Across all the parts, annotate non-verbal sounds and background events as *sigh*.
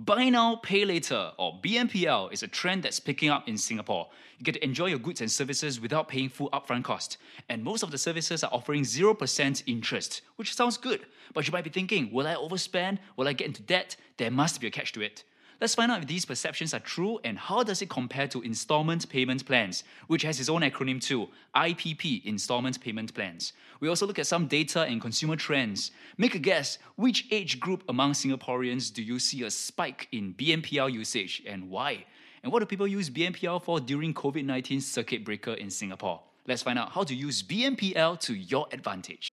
Buy now, pay later, or BNPL, is a trend that's picking up in Singapore. You get to enjoy your goods and services without paying full upfront cost. And most of the services are offering 0% interest, which sounds good. But you might be thinking, will I overspend? Will I get into debt? There must be a catch to it. Let's find out if these perceptions are true and how does it compare to installment payment plans, which has its own acronym too, IPP, installment payment plans. We also look at some data and consumer trends. Make a guess, which age group among Singaporeans do you see a spike in BNPL usage and why? And what do people use BNPL for during COVID-19 circuit breaker in Singapore? Let's find out how to use BNPL to your advantage.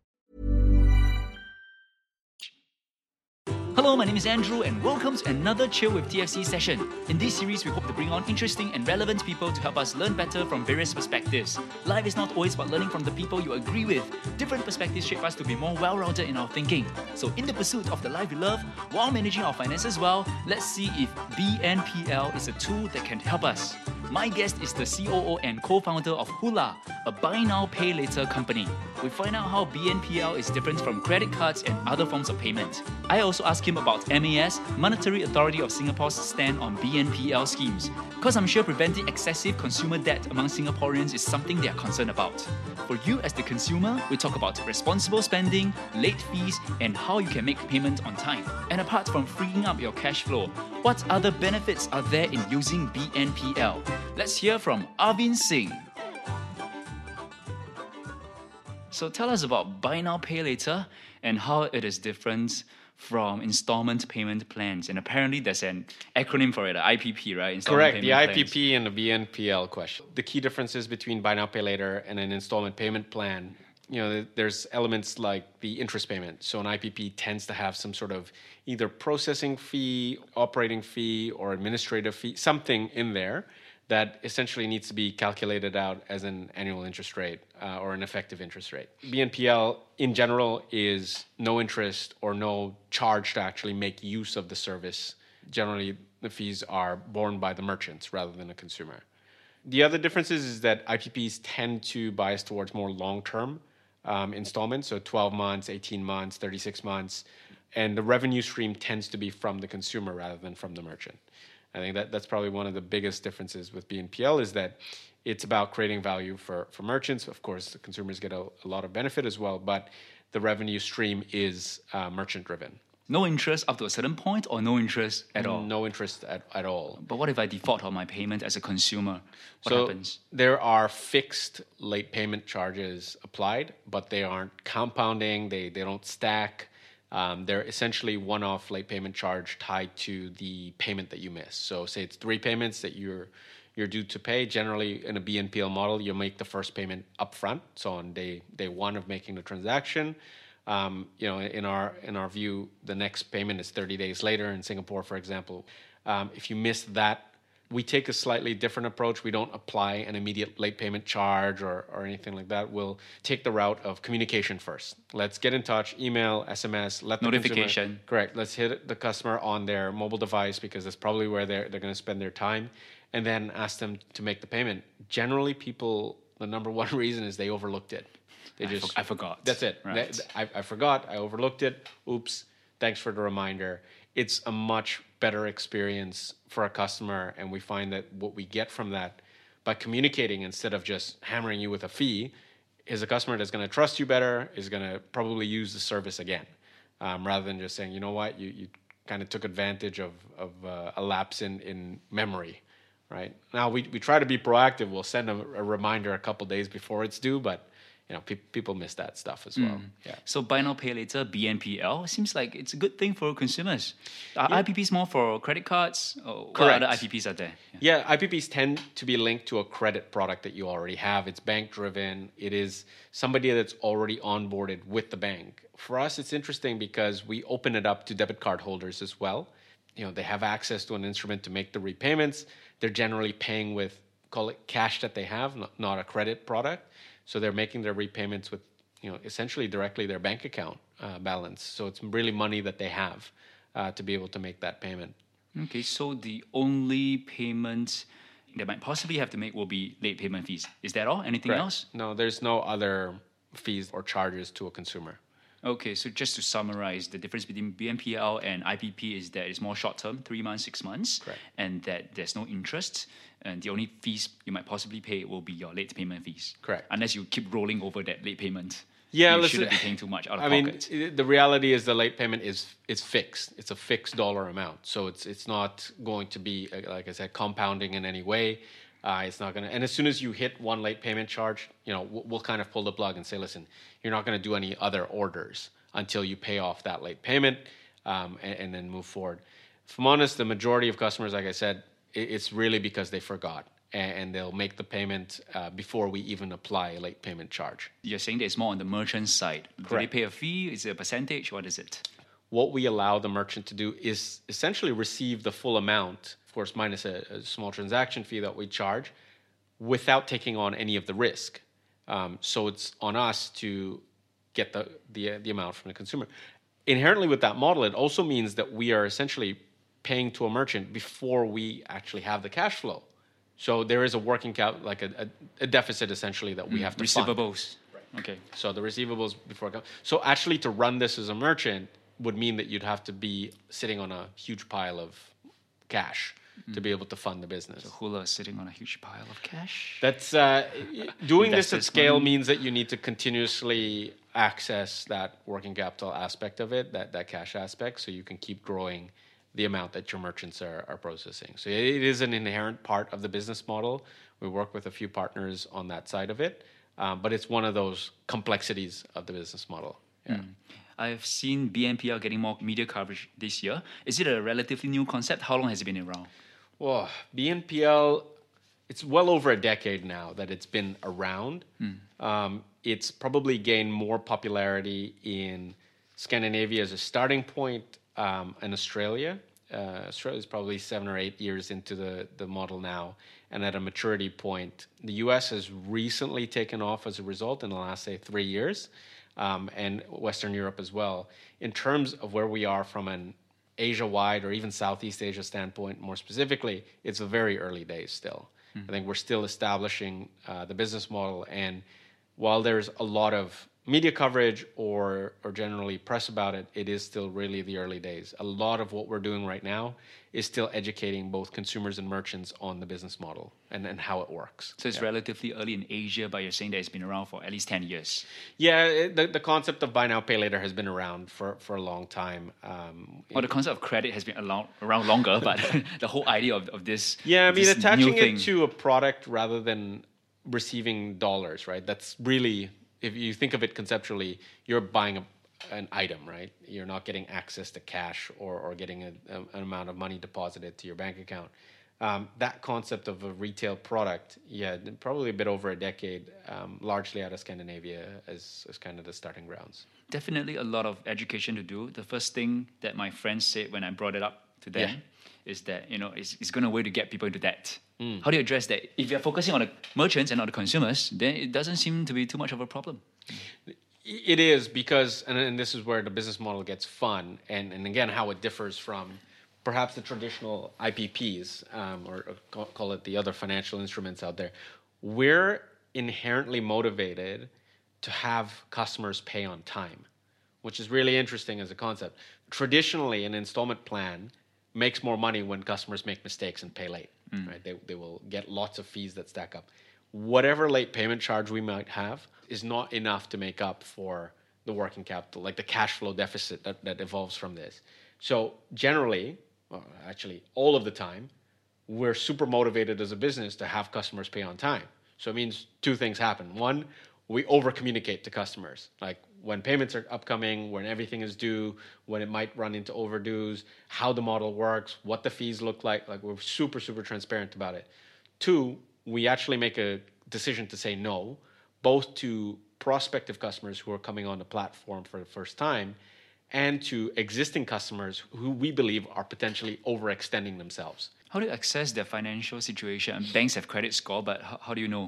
Hello, my name is Andrew, and welcome to another Chill with TFC session. In this series, we hope to bring on interesting and relevant people to help us learn better from various perspectives. Life is not always about learning from the people you agree with. Different perspectives shape us to be more well rounded in our thinking. So, in the pursuit of the life we love, while managing our finances well, let's see if BNPL is a tool that can help us. My guest is the COO and co founder of Hoolah, a buy now, pay later company. We find out how BNPL is different from credit cards and other forms of payment. I also ask him about MAS, Monetary Authority of Singapore's stand on BNPL schemes, because I'm sure preventing excessive consumer debt among Singaporeans is something they are concerned about. For you as the consumer, we talk about responsible spending, late fees, and how you can make payment on time. And apart from freeing up your cash flow, what other benefits are there in using BNPL? Let's hear from Arvin Singh. So tell us about buy now, pay later and how it is different from installment payment plans. And apparently there's an acronym for it, uh, IPP, right? Correct, the IPP and the BNPL question. The key differences between buy now, pay later and an installment payment plan you know, there's elements like the interest payment. So an IPP tends to have some sort of either processing fee, operating fee, or administrative fee, something in there that essentially needs to be calculated out as an annual interest rate uh, or an effective interest rate. BNPL in general is no interest or no charge to actually make use of the service. Generally, the fees are borne by the merchants rather than a consumer. The other difference is that IPPs tend to bias towards more long term um, installments, so 12 months, 18 months, 36 months, and the revenue stream tends to be from the consumer rather than from the merchant. I think that that's probably one of the biggest differences with BNPL is that it's about creating value for, for merchants. Of course, the consumers get a, a lot of benefit as well, but the revenue stream is uh, merchant driven. No interest up to a certain point, or no interest at all? No interest at, at all. But what if I default on my payment as a consumer? What so happens? There are fixed late payment charges applied, but they aren't compounding, they, they don't stack. Um, they're essentially one-off late payment charge tied to the payment that you miss. So, say it's three payments that you're you're due to pay. Generally, in a BNPL model, you make the first payment upfront. So on day day one of making the transaction, um, you know, in our in our view, the next payment is 30 days later. In Singapore, for example, um, if you miss that we take a slightly different approach. We don't apply an immediate late payment charge or, or anything like that. We'll take the route of communication first. Let's get in touch, email, SMS, let notification. Consumer, correct. Let's hit the customer on their mobile device because that's probably where they're they're going to spend their time, and then ask them to make the payment. Generally, people the number one *laughs* reason is they overlooked it. They I just for, I forgot. That's it. Right. I, I forgot. I overlooked it. Oops. Thanks for the reminder. It's a much better experience for a customer. And we find that what we get from that by communicating instead of just hammering you with a fee is a customer that's going to trust you better, is going to probably use the service again, um, rather than just saying, you know what, you, you kind of took advantage of, of uh, a lapse in, in memory, right? Now, we, we try to be proactive. We'll send a, a reminder a couple days before it's due, but you know, pe- people miss that stuff as well. Mm. Yeah. So buy now pay later BNPL seems like it's a good thing for consumers. Are IPPs more for credit cards? Or what Correct. other IPPs are there? Yeah. Yeah, IPPs tend to be linked to a credit product that you already have. It's bank driven. It is somebody that's already onboarded with the bank. For us, it's interesting because we open it up to debit card holders as well. You know, they have access to an instrument to make the repayments. They're generally paying with call it cash that they have, not, not a credit product. So they're making their repayments with, you know, essentially directly their bank account uh, balance. So it's really money that they have uh, to be able to make that payment. Okay, so the only payment they might possibly have to make will be late payment fees. Is that all? Anything Correct. else? No, there's no other fees or charges to a consumer. Okay, so just to summarize, the difference between BNPL and IPP is that it's more short term, three months, six months, Correct. and that there's no interest, and the only fees you might possibly pay will be your late payment fees. Correct. Unless you keep rolling over that late payment. Yeah, you listen, shouldn't be paying too much out of I mean, pocket. i- the reality is the late payment is is fixed. It's a fixed dollar amount, so it's it's not going to be uh, like I said compounding in any way. Uh, it's not going to. And as soon as you hit one late payment charge, you know we'll, we'll kind of pull the plug and say, listen, you're not going to do any other orders until you pay off that late payment, um, and, and then move forward. If I'm honest, the majority of customers, like I said, it's really because they forgot, and, they'll make the payment uh, before we even apply a late payment charge. You're saying that it's more on the merchant side. Do they pay a fee? Is it a percentage? What is it? what we allow the merchant to do is essentially receive the full amount, of course, minus a, a small transaction fee that we charge, without taking on any of the risk. Um, so it's on us to get the, the the amount from the consumer. Inherently, with that model, it also means that we are essentially paying to a merchant before we actually have the cash flow. So there is a working cap, like a, a, a deficit essentially that we have to fund. Receivables. Okay. So the receivables before. So actually, to run this as a merchant would mean that you'd have to be sitting on a huge pile of cash to be able to fund the business. So Hoolah is sitting on a huge pile of cash. That's uh, doing this at scale money. means that you need to continuously access that working capital aspect of it, that that cash aspect, so you can keep growing the amount that your merchants are, are processing. So it is an inherent part of the business model. We work with a few partners on that side of it, um, but it's one of those complexities of the business model. Yeah. I've seen BNPL getting more media coverage this year. Is it a relatively new concept? How long has it been around? Well, BNPL, it's well over a decade now that it's been around. Um, it's probably gained more popularity in Scandinavia as a starting point, um, and Australia. Uh, Australia is probably seven or eight years into the, the model now, and at a maturity point. The US has recently taken off as a result in the last, say, three years, um, and Western Europe as well. In terms of where we are from an Asia wide or even Southeast Asia standpoint, more specifically, it's the very early days still. I think we're still establishing uh, the business model. And while there's a lot of media coverage or, or generally press about it, it is still really the early days. A lot of what we're doing right now is still educating both consumers and merchants on the business model and, and how it works. So it's relatively early in Asia, but you're saying that it's been around for at least 10 years. Yeah, it, the, the concept of buy now, pay later has been around for, for a long time. Um, Well, the concept of credit has been around, around longer, but *laughs* the whole idea of, of this. Yeah, I mean, attaching it to a product rather than receiving dollars, right? That's really, if you think of it conceptually, you're buying a, an item, right? You're not getting access to cash or, or getting a, a- an amount of money deposited to your bank account. Um, that concept of a retail product, yeah, probably a bit over a decade, um, largely out of Scandinavia as, as kind of the starting grounds. definitely a lot of education to do. The first thing that my friends said when I brought it up to them Yeah. is that you know it's, it's going to way to get people into debt. Mm. How do you address that? If you're focusing on the merchants and not the consumers, then it doesn't seem to be too much of a problem. It is because, and, and this is where the business model gets fun, and, and again, how it differs from perhaps the traditional IPPs, um, or, or call, call it the other financial instruments out there. We're inherently motivated to have customers pay on time, which is really interesting as a concept. Traditionally, an installment plan makes more money when customers make mistakes and pay late, mm. right? They, they will get lots of fees that stack up. Whatever late payment charge we might have is not enough to make up for the working capital, like the cash flow deficit that, that evolves from this. So generally, well, actually all of the time, we're super motivated as a business to have customers pay on time. So it means two things happen. One, we over communicate to customers like when payments are upcoming when everything is due when it might run into overdues how the model works what the fees look like like we're super super transparent about it two we actually make a decision to say no both to prospective customers who are coming on the platform for the first time and to existing customers who we believe are potentially overextending themselves. How do you assess their financial situation? Banks have credit score, but how, how do you know?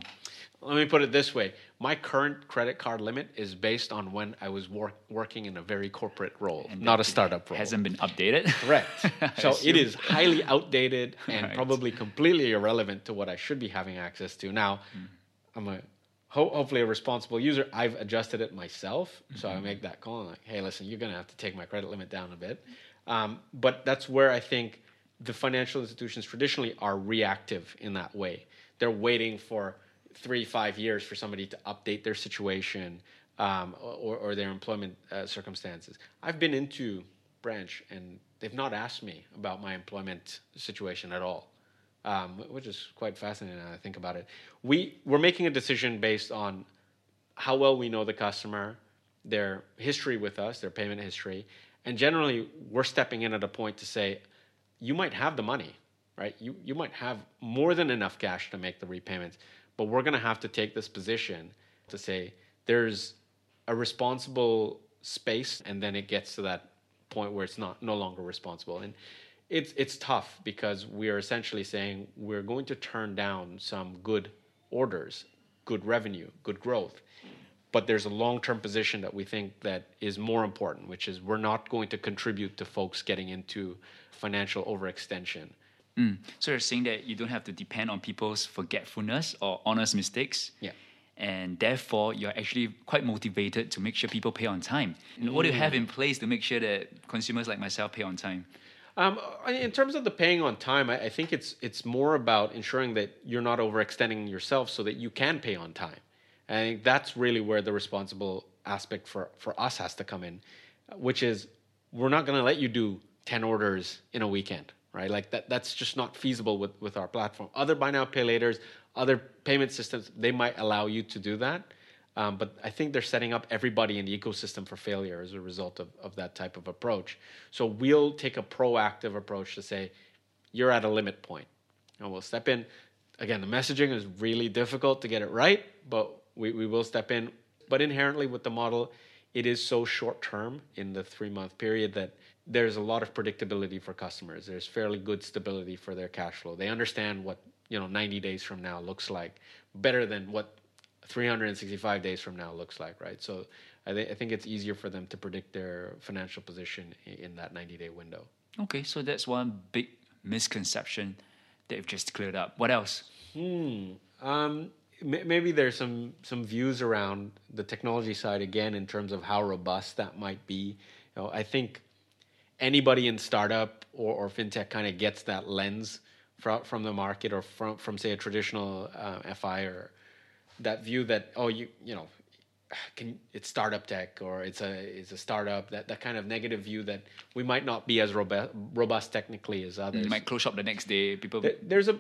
Let me put it this way my current credit card limit is based on when I was work, working in a very corporate role, and not a startup role. Hasn't been updated? *laughs* Correct. *laughs* so it is highly outdated *laughs* and right. probably completely irrelevant to what I should be having access to. Now, mm. I'm a ho- hopefully a responsible user. I've adjusted it myself, mm-hmm. so I mm-hmm. make that call. I'm like, hey, listen, you're gonna have to take my credit limit down a bit. Um, but that's where I think the financial institutions traditionally are reactive in that way. They're waiting for three, five years for somebody to update their situation um, or, or, their employment uh, circumstances. I've been into branch and they've not asked me about my employment situation at all um, which is quite fascinating I think about it. We, we're making a decision based on how well we know the customer, their history with us, their payment history, and generally we're stepping in at a point to say, you might have the money, right? You, you might have more than enough cash to make the repayments, but we're going to have to take this position to say there's a responsible space, and then it gets to that point where it's not no longer responsible. And it's it's tough because we are essentially saying we're going to turn down some good orders, good revenue, good growth. But there's a long-term position that we think that is more important, which is we're not going to contribute to folks getting into financial overextension. Mm. So you're saying that you don't have to depend on people's forgetfulness or honest mistakes. Yeah. And therefore, you're actually quite motivated to make sure people pay on time. Mm. What do you have in place to make sure that consumers like myself pay on time? Um, in terms of the paying on time, I, I, think it's it's more about ensuring that you're not overextending yourself so that you can pay on time. And I think that's really where the responsible aspect for, for us has to come in, which is we're not going to let you do 10 orders in a weekend, right? Like that that's just not feasible with, with our platform. Other buy now, pay laters, other payment systems, they might allow you to do that. Um, but I think they're setting up everybody in the ecosystem for failure as a result of, of that type of approach. So we'll take a proactive approach to say, you're at a limit point. And we'll step in. Again, the messaging is really difficult to get it right, but we, we will step in. But inherently with the model, it is so short term in the three month period that there's a lot of predictability for customers. There's fairly good stability for their cash flow. They understand what you know 90 days from now looks like better than what 365 days from now looks like, right? So I, th- I think it's easier for them to predict their financial position in that 90 day window. Okay, so that's one big misconception that you've just cleared up. What else? Hmm. Um, maybe there's some some views around the technology side again in terms of how robust that might be. You know, I think anybody in startup or, or fintech kind of gets that lens from from the market or from from say a traditional uh, FI or that view that oh you you know can it's startup tech or it's a it's a startup that that kind of negative view that we might not be as robust, robust technically as others. You might close up the next day. People there, there's a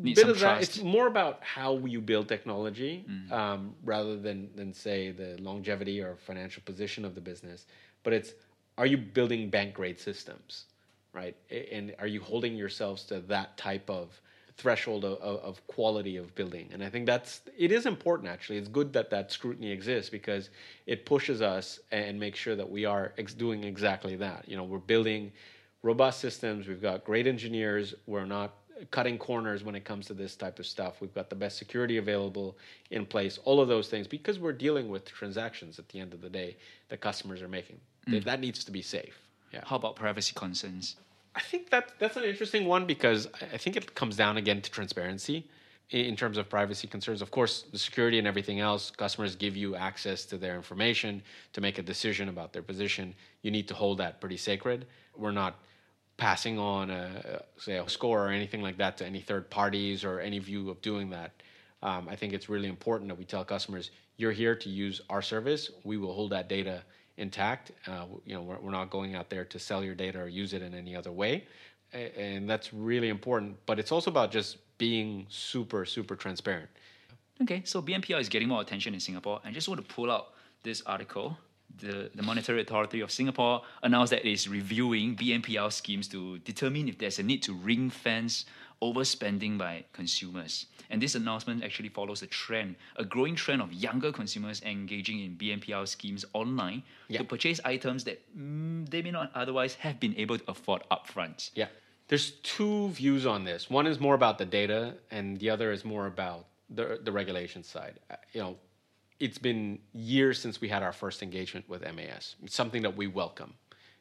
bit of trust. that. It's more about how you build technology mm. um, rather than than say the longevity or financial position of the business. But it's are you building bank grade systems, right? And are you holding yourselves to that type of threshold of, of, quality of building. And i think that's it is important actually. It's good that that scrutiny exists because it pushes us and makes sure that we are ex- doing exactly that. You know we're building robust systems. We've got great engineers. We're not cutting corners when it comes to this type of stuff. We've got the best security available in place all of those things because we're dealing with transactions at the end of the day that customers are making. Mm. that needs to be safe. Yeah. How about privacy concerns I think that that's an interesting one because I think it comes down again to transparency in terms of privacy concerns. Of course, the security and everything else, customers give you access to their information to make a decision about their position. You need to hold that pretty sacred. We're not passing on a say a score or anything like that to any third parties or any view of doing that. Um, I think it's really important that we tell customers, you're here to use our service. We will hold that data intact. Uh, you know, we're, we're not going out there to sell your data or use it in any other way, and that's really important. But it's also about just being super, super transparent. Okay, so BNPL is getting more attention in Singapore. I just want to pull out this article. The, the Monetary Authority of Singapore announced that it is reviewing BNPL schemes to determine if there's a need to ring fence overspending by consumers. And this announcement actually follows a trend, a growing trend of younger consumers engaging in BNPL schemes online Yeah. to purchase items that mm, they may not otherwise have been able to afford upfront. Yeah. There's two views on this. One is more about the data, and the other is more about the, the regulation side. Uh, You know, it's been years since we had our first engagement with MAS. It's something that we welcome.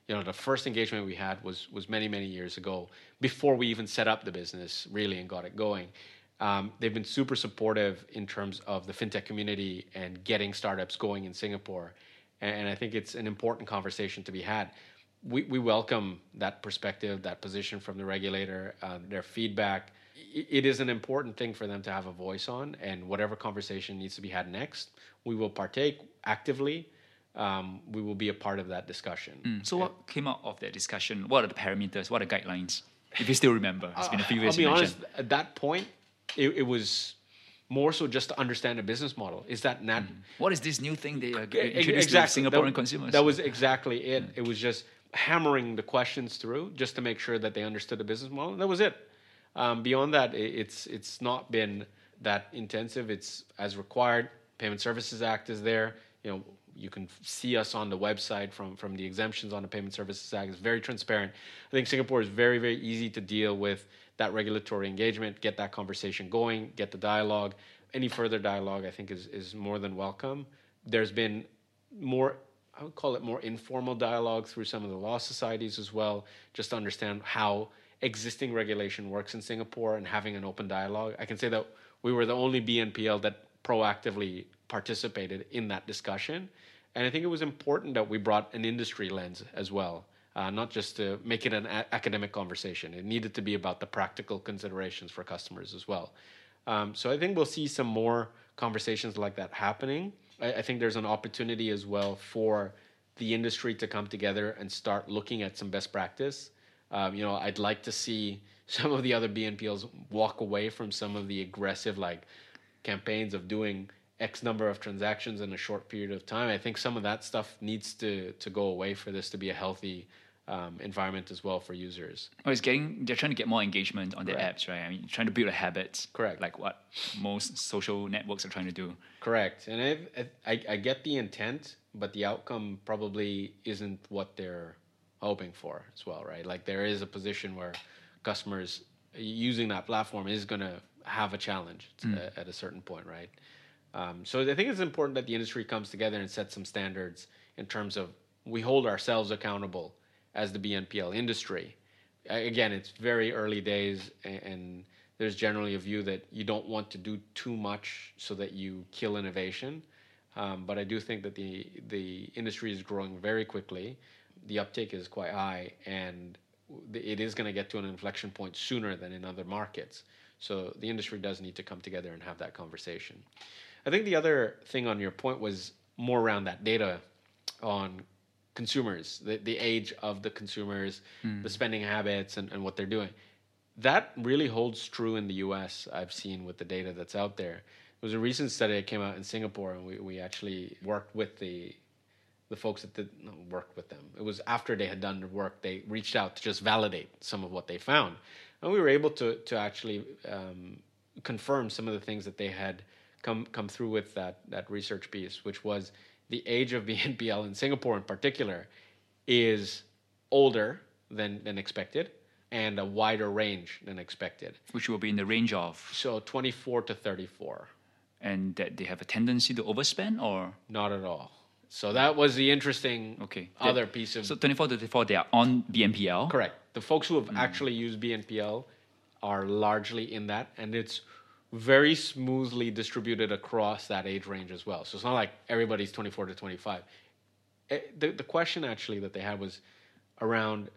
You know, the first engagement we had was was many many years ago, before we even set up the business really and got it going. Um, they've been super supportive in terms of the fintech community and getting startups going in Singapore, and, I think it's an important conversation to be had we, we welcome that perspective, that position from the regulator, uh, their feedback. It is an important thing for them to have a voice on, and whatever conversation needs to be had next, we will partake actively. Um, we will be a part of that discussion. Mm. So, what came out of that discussion? What are the parameters? What are the guidelines? If you still remember, it's been a few uh, years. I'll be honest. At that point, it, it was more so just to understand the business model. Is that nat- mm. What is this new thing they are E- g- introduced to Singaporean that, consumers? That was exactly it. Mm. It was just hammering the questions through just to make sure that they understood the business model. And that was it. Um, beyond that, it's it's not been that intensive. It's as required. Payment Services Act is there. You know, you can see us on the website from from the exemptions on the Payment Services Act. It's very transparent. I think Singapore is very very easy to deal with that regulatory engagement, get that conversation going, get the dialogue. Any further dialogue, I think, is is more than welcome. There's been more I would call it more informal dialogue through some of the law societies as well, just to understand how existing regulation works in Singapore and having an open dialogue. I can say that we were the only BNPL that proactively participated in that discussion. And I think it was important that we brought an industry lens as well, uh, not just to make it an a- academic conversation. It needed to be about the practical considerations for customers as well. Um, so I think we'll see some more conversations like that happening. I, I think there's an opportunity as well for the industry to come together and start looking at some best practice. Um, you know, I'd like to see *laughs* some of the other BNPLs walk away from some of the aggressive like campaigns of doing X number of transactions in a short period of time. I think some of that stuff needs to to go away for this to be a healthy um, environment as well for users. Oh, it's getting. They're trying to get more engagement on their Correct. apps, right? I mean, trying to build a habit. Correct. Like what most social networks are trying to do. Correct, and I, I I get the intent, but the outcome probably isn't what they're hoping for as well, right? Like there is a position where customers using that platform is going to have a challenge at- at a certain point, right? Um, so I think it's important that the industry comes together and sets some standards in terms of we hold ourselves accountable as the BNPL industry. Again, it's very early days, a- and there's generally a view that you don't want to do too much so that you kill innovation. Um, but I do think that the the industry is growing very quickly. The uptake is quite high, and it is going to get to an inflection point sooner than in other markets. So the industry does need to come together and have that conversation. I think the other thing on your point was more around that data on consumers, the, the age of the consumers, hmm. the spending habits, and, and what they're doing. That really holds true in the US, I've seen with the data that's out there. There was a recent study that came out in Singapore, and we, we actually worked with the the folks that did work with them. It was after they had done the work, they reached out to just validate some of what they found. And we were able to, to actually um, confirm some of the things that they had come, come through with that, that research piece, which was the age of *laughs* BNPL in Singapore in particular is older than, than expected and a wider range than expected. which will be in the range of, So 24 to 34. and that they have a tendency to overspend, or Not at all. So that was the interesting okay, other That- piece of So 24 to 34, they are on BNPL. Correct. The folks who have actually used BNPL are largely in that, and it's very smoothly distributed across that age range as well. So it's not like everybody's 24 to 25. Eh, the, the question actually that they had was around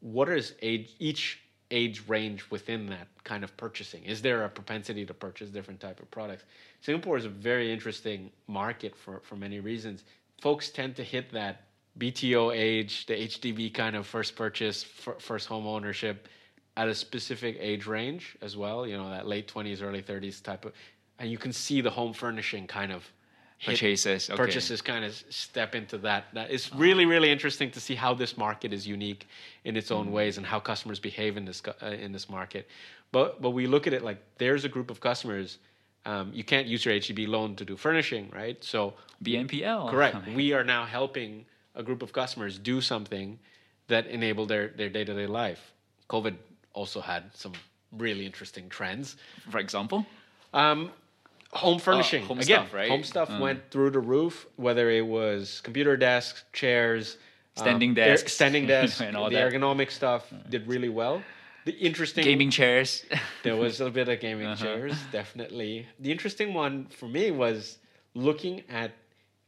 what is age each age range within that kind of purchasing? Is there a propensity to purchase different type of products? Singapore is a very interesting market for, for many reasons. Folks tend to hit that bto age the hdb kind of first purchase fir- first home ownership at a specific age range as well you know that late 20s early 30s type of and you can see the home furnishing kind of Purchases, okay. purchases kind of step into that. That is really really interesting to see how this market is unique in its own ways and how customers behave in this uh, in this market. But but we look at it like there's a group of customers. Um, you can't use your HDB loan to do furnishing, right? So BNPL. Correct. *laughs* We are now helping a group of customers do something that enable their their day to day life. COVID also had some really interesting trends. For example, Um, home furnishing home again. stuff, right? Home stuff went through the roof. Whether it was computer desks, chairs, Standing um, desks, standing *laughs* desks, and all the that. ergonomic stuff did really well. The interesting gaming chairs. *laughs* there was a bit of gaming Uh-huh. chairs, definitely. The interesting one for me was looking at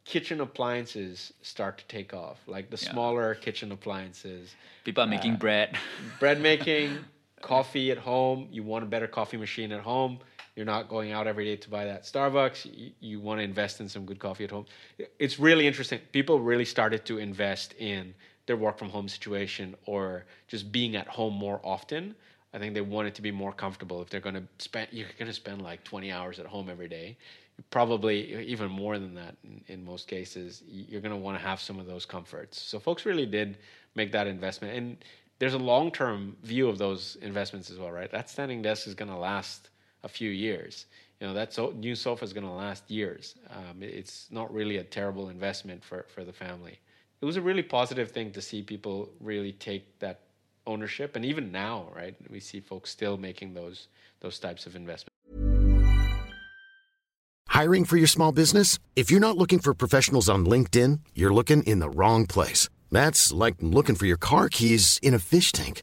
kitchen appliances start to take off, like the Yeah. smaller kitchen appliances. People are making bread. Bread *laughs* making, coffee at home. You want a better coffee machine at home. You're not going out every day to buy that Starbucks. You, you want to invest in some good coffee at home. It's really interesting. People really started to invest in their work from home situation or just being at home more often. I think they wanted to be more comfortable. If they're going to spend, you're going to spend like 20 hours at home every day. Probably even more than that in, in most cases. You're going to want to have some of those comforts. So folks really did make that investment. And there's a long term view of those investments as well, right? That standing desk is going to last a few years. You know, that so, new sofa is going to last years. Um, it's not really a terrible investment for, for the family. It was a really positive thing to see people really take that ownership, and even now, right, we see folks still making those those types of investments. Hiring for your small business? If you're not looking for professionals on LinkedIn, you're looking in the wrong place. That's like looking for your car keys in a fish tank.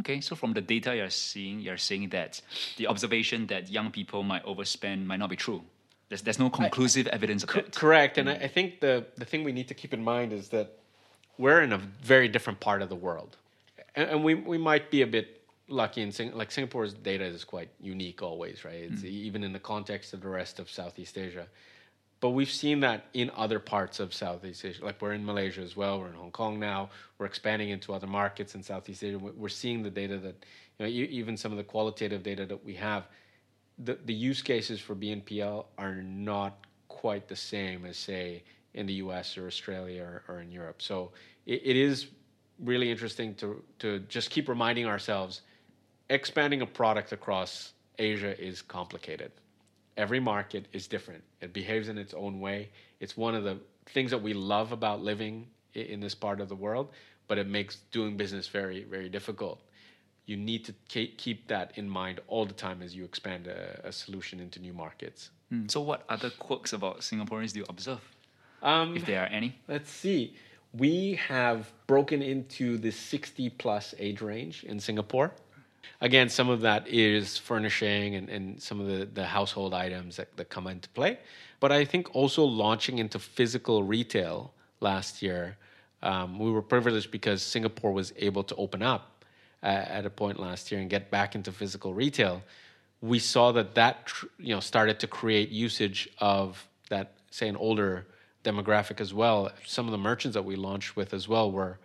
Okay, so from the data you're seeing, you're saying that the observation that young people might overspend might not be true. There's, there's no conclusive evidence of that. correct, and I, mm. I think the the thing we need to keep in mind is that we're in a very different part of the world, and, and we we might be a bit lucky in Sing- like Singapore's data is quite unique always, right? It's mm. even in the context of the rest of Southeast Asia. But we've seen that in other parts of Southeast Asia. Like we're in Malaysia as well. We're in Hong Kong now. We're expanding into other markets in Southeast Asia. We- We're seeing the data that, you know, even some of the qualitative data that we have, the, the use cases for BNPL are not quite the same as, say, in the US or Australia or, or in Europe. So it, it is really interesting to, to just keep reminding ourselves expanding a product across Asia is complicated every market is different. It behaves in its own way. It's one of the things that we love about living in this part of the world, but it makes doing business very, very difficult. You need to keep that in mind all the time as you expand a, a solution into new markets. Hmm, So, what other quirks about Singaporeans do you observe, Um, if there are any? Let's see. We have broken into the 60 plus age range in Singapore. Again, some of that is furnishing and, and some of the, the household items that, that come into play. But I think also launching into physical retail last year, um, we were privileged because Singapore was able to open up uh, at a point last year and get back into physical retail. We saw that that tr- you know started to create usage of that, say, an older demographic as well. Some of the merchants that we launched with as well were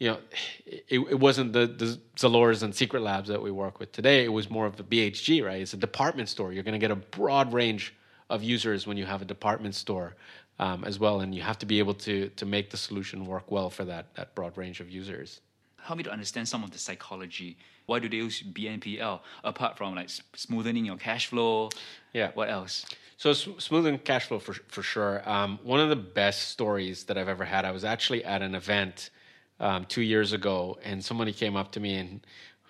you know, it, it wasn't the, the Zaloras and Secretlabs that we work with today. It was more of the BHG, right? It's a department store. You're going to get a broad range of users when you have a department store um, as well, and you have to be able to to make the solution work well for that that broad range of users. Help me to understand some of the psychology. Why do they use BNPL apart from like smoothing your cash flow? Yeah. What else? So smoothing cash flow for for sure. Um, one of the best stories that I've ever had. I was actually at an event um, two years ago, and somebody came up to me and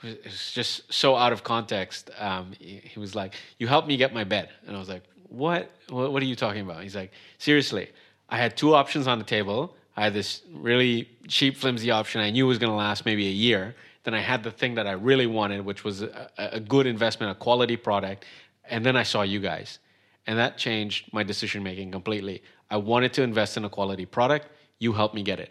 it was just so out of context. Um, he, was like, "You helped me get my bed," and I was like, "What? What, are you talking about?" He's like, "Seriously, I had two options on the table. I had this really cheap, flimsy option I knew was going to last maybe a year. Then I had the thing that I really wanted, which was a a good investment, a quality product, and then I saw you guys." and that changed my decision making completely. I wanted to invest in a quality product. you helped me get it.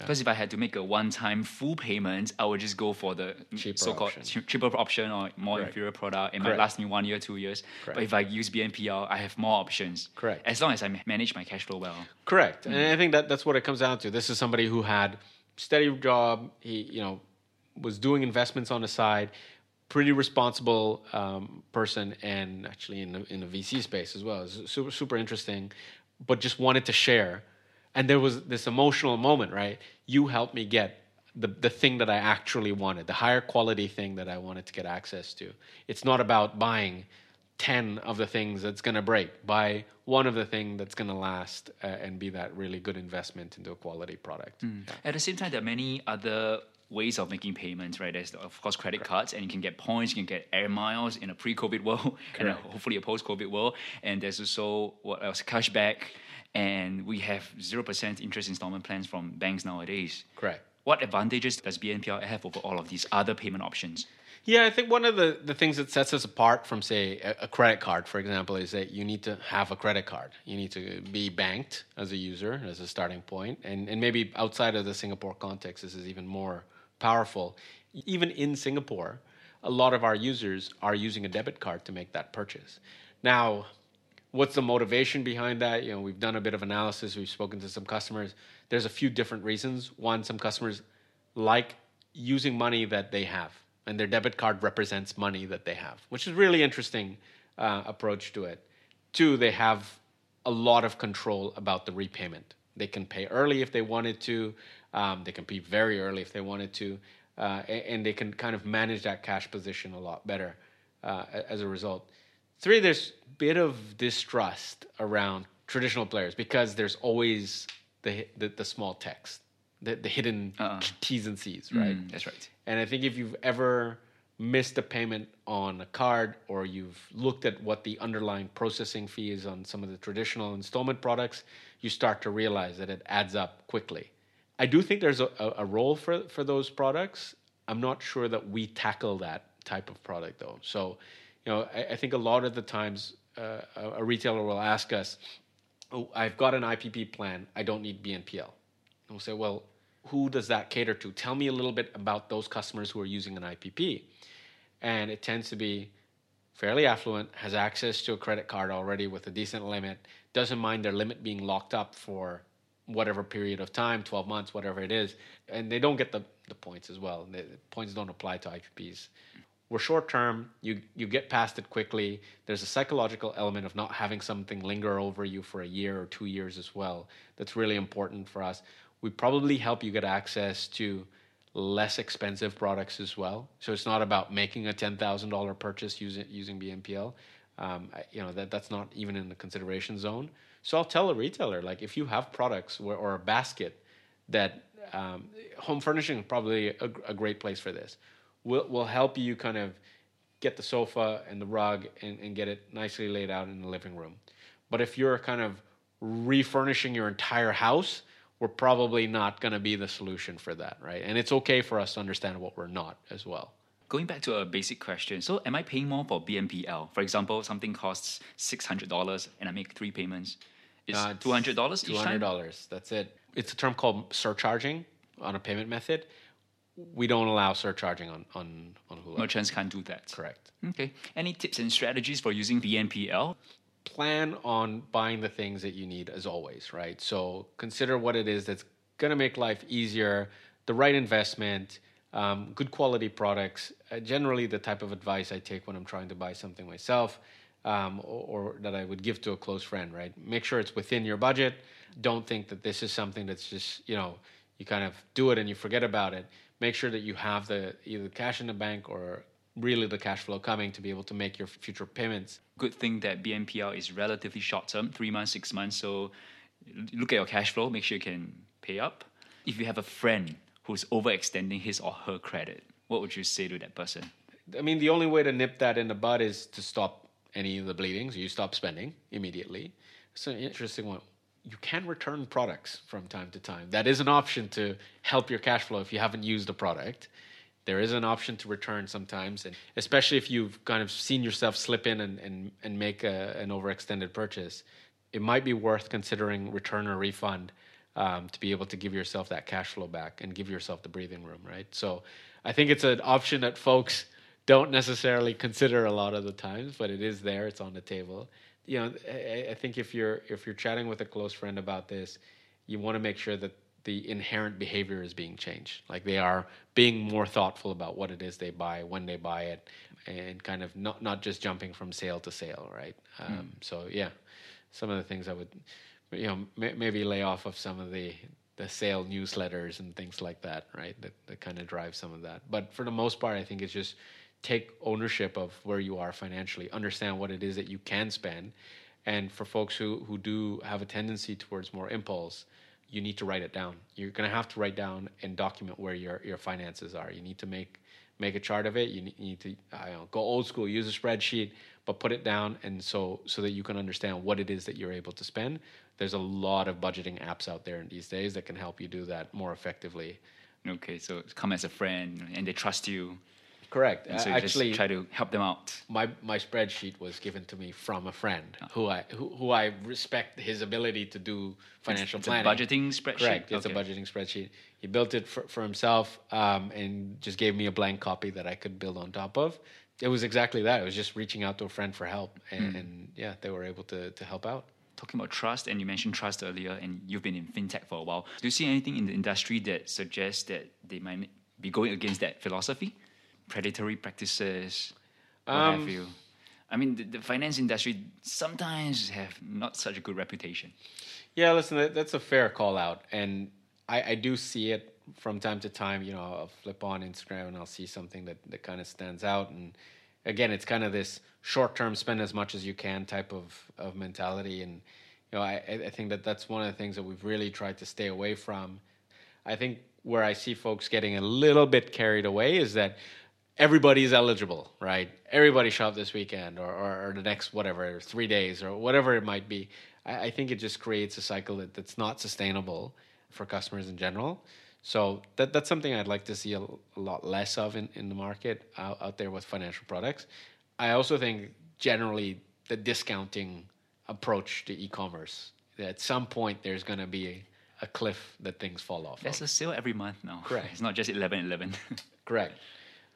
Because if I had to make a one-time full payment, I would just go for the Cheaper so-called option. che- cheaper option or more Correct. inferior product. It might last me one year, two years. But if I use BNPL, I have more options. Correct. As long as I manage my cash flow well. Correct, and I think that that's what it comes down to. This is somebody who had steady job. He, you know, was doing investments on the side. Pretty responsible um, person, and actually in the, in the VC space as well. It's super super interesting, but just wanted to share. And there was this emotional moment, right? You helped me get the the thing that I actually wanted, the higher quality thing that I wanted to get access to. It's not about buying 10 of the things that's going to break. Buy one of the thing that's going to last uh, and be that really good investment into a quality product. Yeah. At the same time, there are many other ways of making payments, right? There's of course credit cards, and you can get points, you can get air miles in a pre-COVID world, *laughs* and a- hopefully a post-COVID world. And there's also what else? Cashback, and we have zero percent interest installment plans from banks nowadays. Correct. What advantages does BNPL have over all of these other payment options? Yeah, I think one of the, the things that sets us apart from, say, a, a credit card, for example, is that you need to have a credit card. You need to be banked as a user, as a starting point. And, and maybe outside of the Singapore context, this is even more powerful. Even in Singapore, a lot of our users are using a debit card to make that purchase. Now, what's the motivation behind that? You know, we've done a bit of analysis, we've spoken to some customers. There's a few different reasons. One, some customers like using money that they have, and their debit card represents money that they have, which is really interesting uh, approach to it. Two, they have a lot of control about the repayment. They can pay early if they wanted to. Um, they can pay very early if they wanted to, uh, and they can kind of manage that cash position a lot better uh, as a result. Three, there's a bit of distrust around traditional players because there's always the the, the small text, the, the hidden T's and C's, right? Mm, that's right. And I think if you've ever missed a payment on a card or you've looked at what the underlying processing fee is on some of the traditional installment products, you start to realize that it adds up quickly. I do think there's a, a, a role for, for those products. I'm not sure that we tackle that type of product though. So, you know, I, I think a lot of the times uh, a, retailer will ask us, oh, I've got an IPP plan. I don't need BNPL. And we'll say, well, who does that cater to? Tell me a little bit about those customers who are using an IPP. And it tends to be fairly affluent, has access to a credit card already with a decent limit, doesn't mind their limit being locked up for whatever period of time 12 months, whatever it is. And they don't get the, the points as well. The points don't apply to IPPs. We're short term, you, you get past it quickly. There's a psychological element of not having something linger over you for a year or two years as well. That's really important for us. We probably help you get access to less expensive products as well. So it's not about making a ten thousand dollar purchase using using BNPL. Um, you know that that's not even in the consideration zone. So I'll tell a retailer like if you have products where, or a basket that um, home furnishing is probably a, a great place for this. We'll we'll help you kind of get the sofa and the rug and, and get it nicely laid out in the living room. But if you're kind of refurnishing your entire house, we're probably not going to be the solution for that, right? And it's okay for us to understand what we're not as well. Going back to a basic question, so am I paying more for BNPL? For example, something costs six hundred dollars and I make three payments. Is Uh, it's two hundred dollars Two hundred dollars. That's it. It's a term called surcharging on a payment method. We don't allow surcharging on on on Hoolah. Merchants can't do that. Correct. Okay. Any tips and strategies for using BNPL? plan on buying the things that you need as always, right? So consider what it is that's going to make life easier, the right investment, um, good quality products. Uh, generally, the type of advice I take when I'm trying to buy something myself um, or, or that I would give to a close friend, right? Make sure it's within your budget. Don't think that this is something that's just, you know, you kind of do it and you forget about it. Make sure that you have the either cash in the bank or really the cash flow coming to be able to make your future payments. Good thing that BNPL is relatively short term, three months, six months. So look at your cash flow, make sure you can pay up. If you have a friend who's overextending his or her credit, what would you say to that person? I mean, the only way to nip that in the bud is to stop any of the bleedings. So you stop spending immediately. It's an interesting one. You can return products from time to time. That is an option to help your cash flow if you haven't used a product. There is an option to return sometimes, and especially if you've kind of seen yourself slip in and, and, and make a, an overextended purchase, it might be worth considering return or refund um, to be able to give yourself that cash flow back and give yourself the breathing room, right? So I think it's an option that folks don't necessarily consider a lot of the times, but it is there. It's on the table. You know, I, I think if you're if you're chatting with a close friend about this, you want to make sure that the inherent behavior is being changed. Like they are being more thoughtful about what it is they buy, when they buy it, and kind of not not just jumping from sale to sale, right? Um, mm. So yeah, some of the things I would, you know, m- maybe lay off of some of the the sale newsletters and things like that, right? That that kind of drive some of that. But for the most part, I think it's just take ownership of where you are financially, understand what it is that you can spend, and for folks who who do have a tendency towards more impulse you need to write it down. You're going to have to write down and document where your your finances are. You need to make make a chart of it. You need, to know, go old school, use a spreadsheet, but put it down and so so that you can understand what it is that you're able to spend. There's a lot of budgeting apps out there in these days that can help you do that more effectively. Okay, so come as a friend and they trust you. Correct. And so actually, try to help them out. My my spreadsheet was given to me from a friend oh. who I who, who I respect his ability to do financial it's, planning. It's a budgeting spreadsheet. Correct. It's okay. a budgeting spreadsheet. He built it for, for himself um, and just gave me a blank copy that I could build on top of. It was exactly that. It was just reaching out to a friend for help, and, mm. and yeah, they were able to to help out talking about trust, and you mentioned trust earlier, and you've been in fintech for a while. Do you see anything in the industry that suggests that they might be going against that philosophy? Predatory practices, what um, have you? I mean, the, the, finance industry sometimes have not such a good reputation. Yeah, listen, that, that's a fair call out, and I, I do see it from time to time. You know, I'll flip on Instagram and I'll see something that, that kind of stands out, and again, it's kind of this short-term spend as much as you can type of of mentality, and you know, I I think that that's one of the things that we've really tried to stay away from. I think where I see folks getting a little bit carried away is that everybody's eligible, right? Everybody shop this weekend or, or, or, the next whatever, three days or whatever it might be. I, I think it just creates a cycle that, that's not sustainable for customers in general. So that that's something I'd like to see a, a lot less of in, in the market out, out there with financial products. I also think generally the discounting approach to e-commerce. At some point, there's going to be a, a, cliff that things fall off. There's of. a sale every month now. Correct. It's not just 11 11. *laughs* Correct.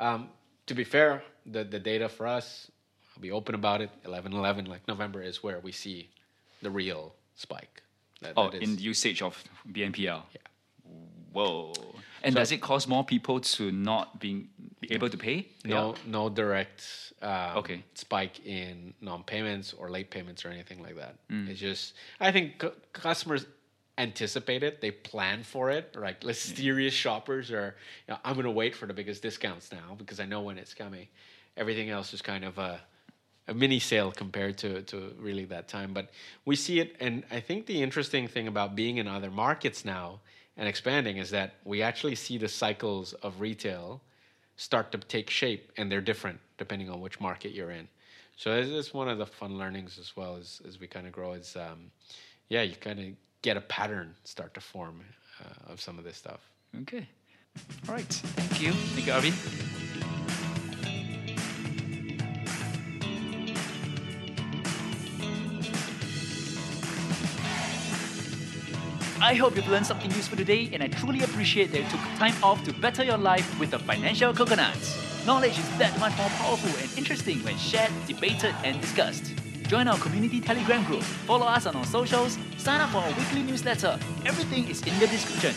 Um, to be fair, the, the data for us, I'll be open about it. 11 11, like November, is where we see the real spike. That, oh, that in usage of BNPL? Yeah. Whoa. And so, does it cause more people to not being be able to pay? No, yeah. no direct um, okay. spike in non-payments or late payments or anything like that. Mm. It's just I think c- customers anticipate it, they plan for it. Right, mysterious shoppers are, you know, I'm going to wait for the biggest discounts now because I know when it's coming. Everything else is kind of a, a mini sale compared to to really that time. But we see it, and I think the interesting thing about being in other markets now and expanding is that we actually see the cycles of retail start to take shape, and they're different depending on which market you're in. So it's, one of the fun learnings as well as as we kind of grow. Is um, yeah, you kind of get a pattern start to form uh, of some of this stuff. Okay. All right. Thank you. Thank you, Arvin. I hope you've learned something useful today, and I truly appreciate that you took time off to better your life with the financial coconuts. Knowledge is that much more powerful and interesting when shared, debated, and discussed. Join our community Telegram group, follow us on our socials, sign up for our weekly newsletter. Everything is in the description.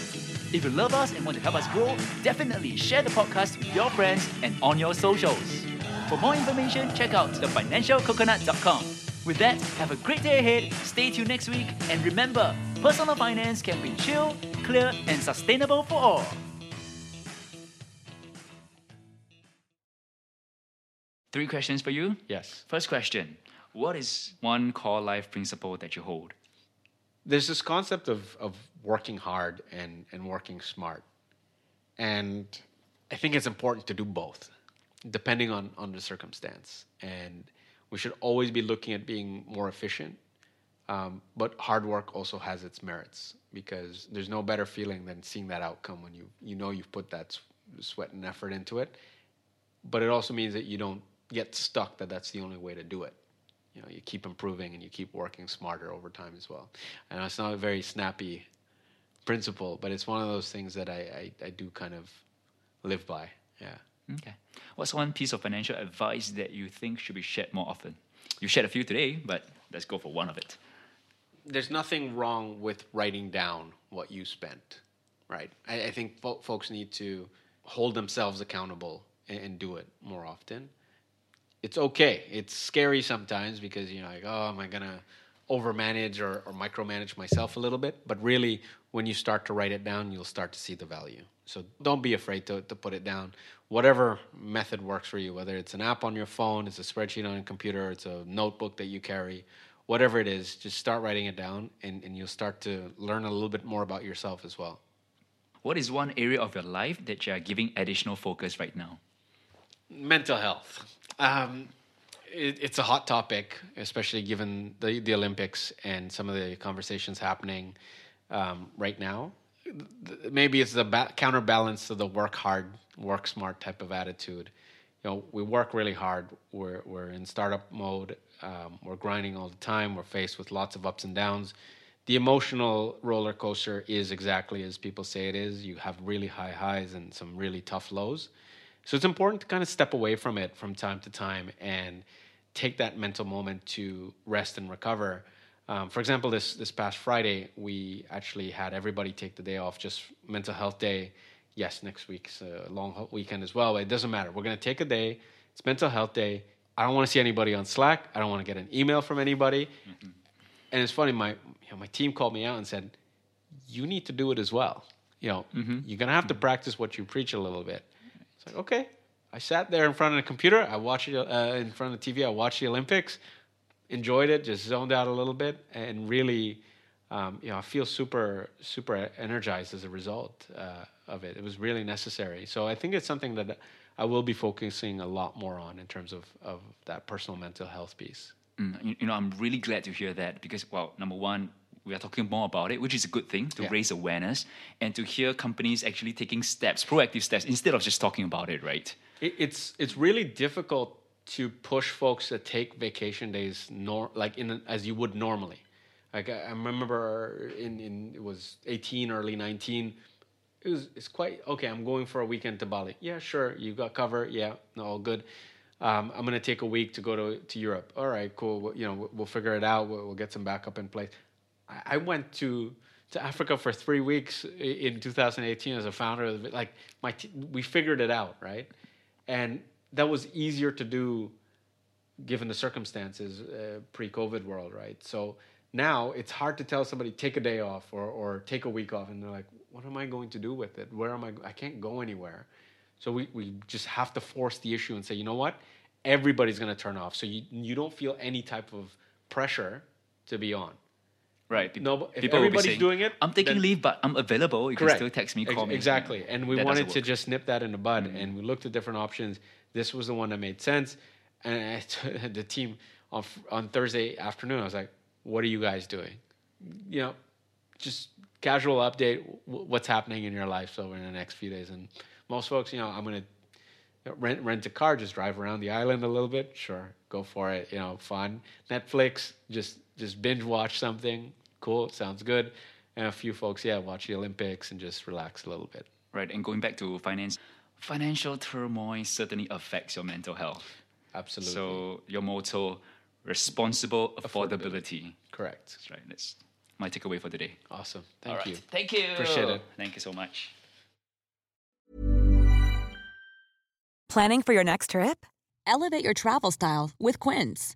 If you love us and want to help us grow, definitely share the podcast with your friends and on your socials. For more information, check out thefinancialcoconut.com. With that, have a great day ahead, stay tuned next week, and remember, personal finance can be chill, clear, and sustainable for all. Three questions for you? Yes. First question what is one core life principle that you hold? There's this concept of, of working hard and, and working smart. And I think it's important to do both, depending on, on the circumstance. And we should always be looking at being more efficient. Um, but hard work also has its merits because there's no better feeling than seeing that outcome when you, you know you've put that sweat and effort into it. But it also means that you don't get stuck that that's the only way to do it you know you keep improving and you keep working smarter over time as well. And it's not a very snappy principle, but it's one of those things that I, I, I do kind of live by. Yeah. Okay. What's one piece of financial advice that you think should be shared more often? You shared a few today, but let's go for one of it. There's nothing wrong with writing down what you spent, right? I, I think fo- folks need to hold themselves accountable and, and do it more often. It's okay. It's scary sometimes because you're like, oh, am I gonna overmanage or, or micromanage myself a little bit? But really, when you start to write it down, you'll start to see the value. So don't be afraid to, to put it down. Whatever method works for you, whether it's an app on your phone, it's a spreadsheet on your computer, it's a notebook that you carry, whatever it is, just start writing it down and, and you'll start to learn a little bit more about yourself as well. What is one area of your life that you are giving additional focus right now? Mental health. Um, it, it's a hot topic, especially given the, the Olympics and some of the conversations happening um, right now. Maybe it's the ba- counterbalance to the work hard, work smart type of attitude. You know, we work really hard. We're we're in startup mode. Um, we're grinding all the time. We're faced with lots of ups and downs. The emotional roller coaster is exactly as people say it is. You have really high highs and some really tough lows. So it's important to kind of step away from it from time to time and take that mental moment to rest and recover. Um, for example, this this past Friday, we actually had everybody take the day off, just mental health day. Yes, next week's a long weekend as well, but it doesn't matter. We're going to take a day. It's mental health day. I don't want to see anybody on Slack. I don't want to get an email from anybody. Mm-hmm. And it's funny, my you know, my team called me out and said, "You need to do it as well. You know, mm-hmm. you're going to have to practice what you preach a little bit." It's like, okay, I sat there in front of the computer. I watched it uh, in front of the TV. I watched the Olympics, enjoyed it, just zoned out a little bit, and really, um, you know, I feel super, super energized as a result uh, of it. It was really necessary. So I think it's something that I will be focusing a lot more on in terms of, of that personal mental health piece. Mm, you, you know, I'm really glad to hear that because, well, number one, we are talking more about it, which is a good thing to yeah. raise awareness and to hear companies actually taking steps, proactive steps, instead of just talking about it, right? It, it's it's really difficult to push folks to take vacation days nor like in as you would normally. Like I, I remember in in it was 18, early 19. It was it's quite okay. I'm going for a weekend to Bali. Yeah, sure. You got cover. Yeah, no, all good. Um, I'm gonna take a week to go to, to Europe. All right, cool. We'll, you know, we'll, we'll figure it out. We'll, we'll, get some backup in place. I, went to to Africa for three weeks in 2018 as a founder. Like my, t- we figured it out, right? and that was easier to do given the circumstances uh, pre-covid world right? So now it's hard to tell somebody take a day off or, or take a week off and they're like what am i going to do with it? Where am i i can't go anywhere. So we, we just have to force the issue and say you know what? Everybody's going to turn off. So you, you don't feel any type of pressure to be on Right. No, if people everybody's saying, doing it, I'm taking leave, but I'm available. You correct. can still text me, call Ex- me. Exactly. And we that wanted to just nip that in the bud, mm-hmm. and we looked at different options. This was the one that made sense. And *laughs* the team on on Thursday afternoon, I was like, "What are you guys doing? You know, just casual update. What's happening in your life over in the next few days?" And most folks, you know, I'm gonna rent rent a car, just drive around the island a little bit. Sure, go for it. You know, fun. Netflix, just just binge watch something. Cool, sounds good. And a few folks, yeah, watch the Olympics and just relax a little bit. Right, and going back to finance, financial turmoil certainly affects your mental health. Absolutely. So your motto, responsible affordability. affordability. Correct. That's right. That's my takeaway for today. Awesome. Thank you. Thank you. Appreciate it. Thank you so much. Planning for your next trip? Elevate your travel style with Quince.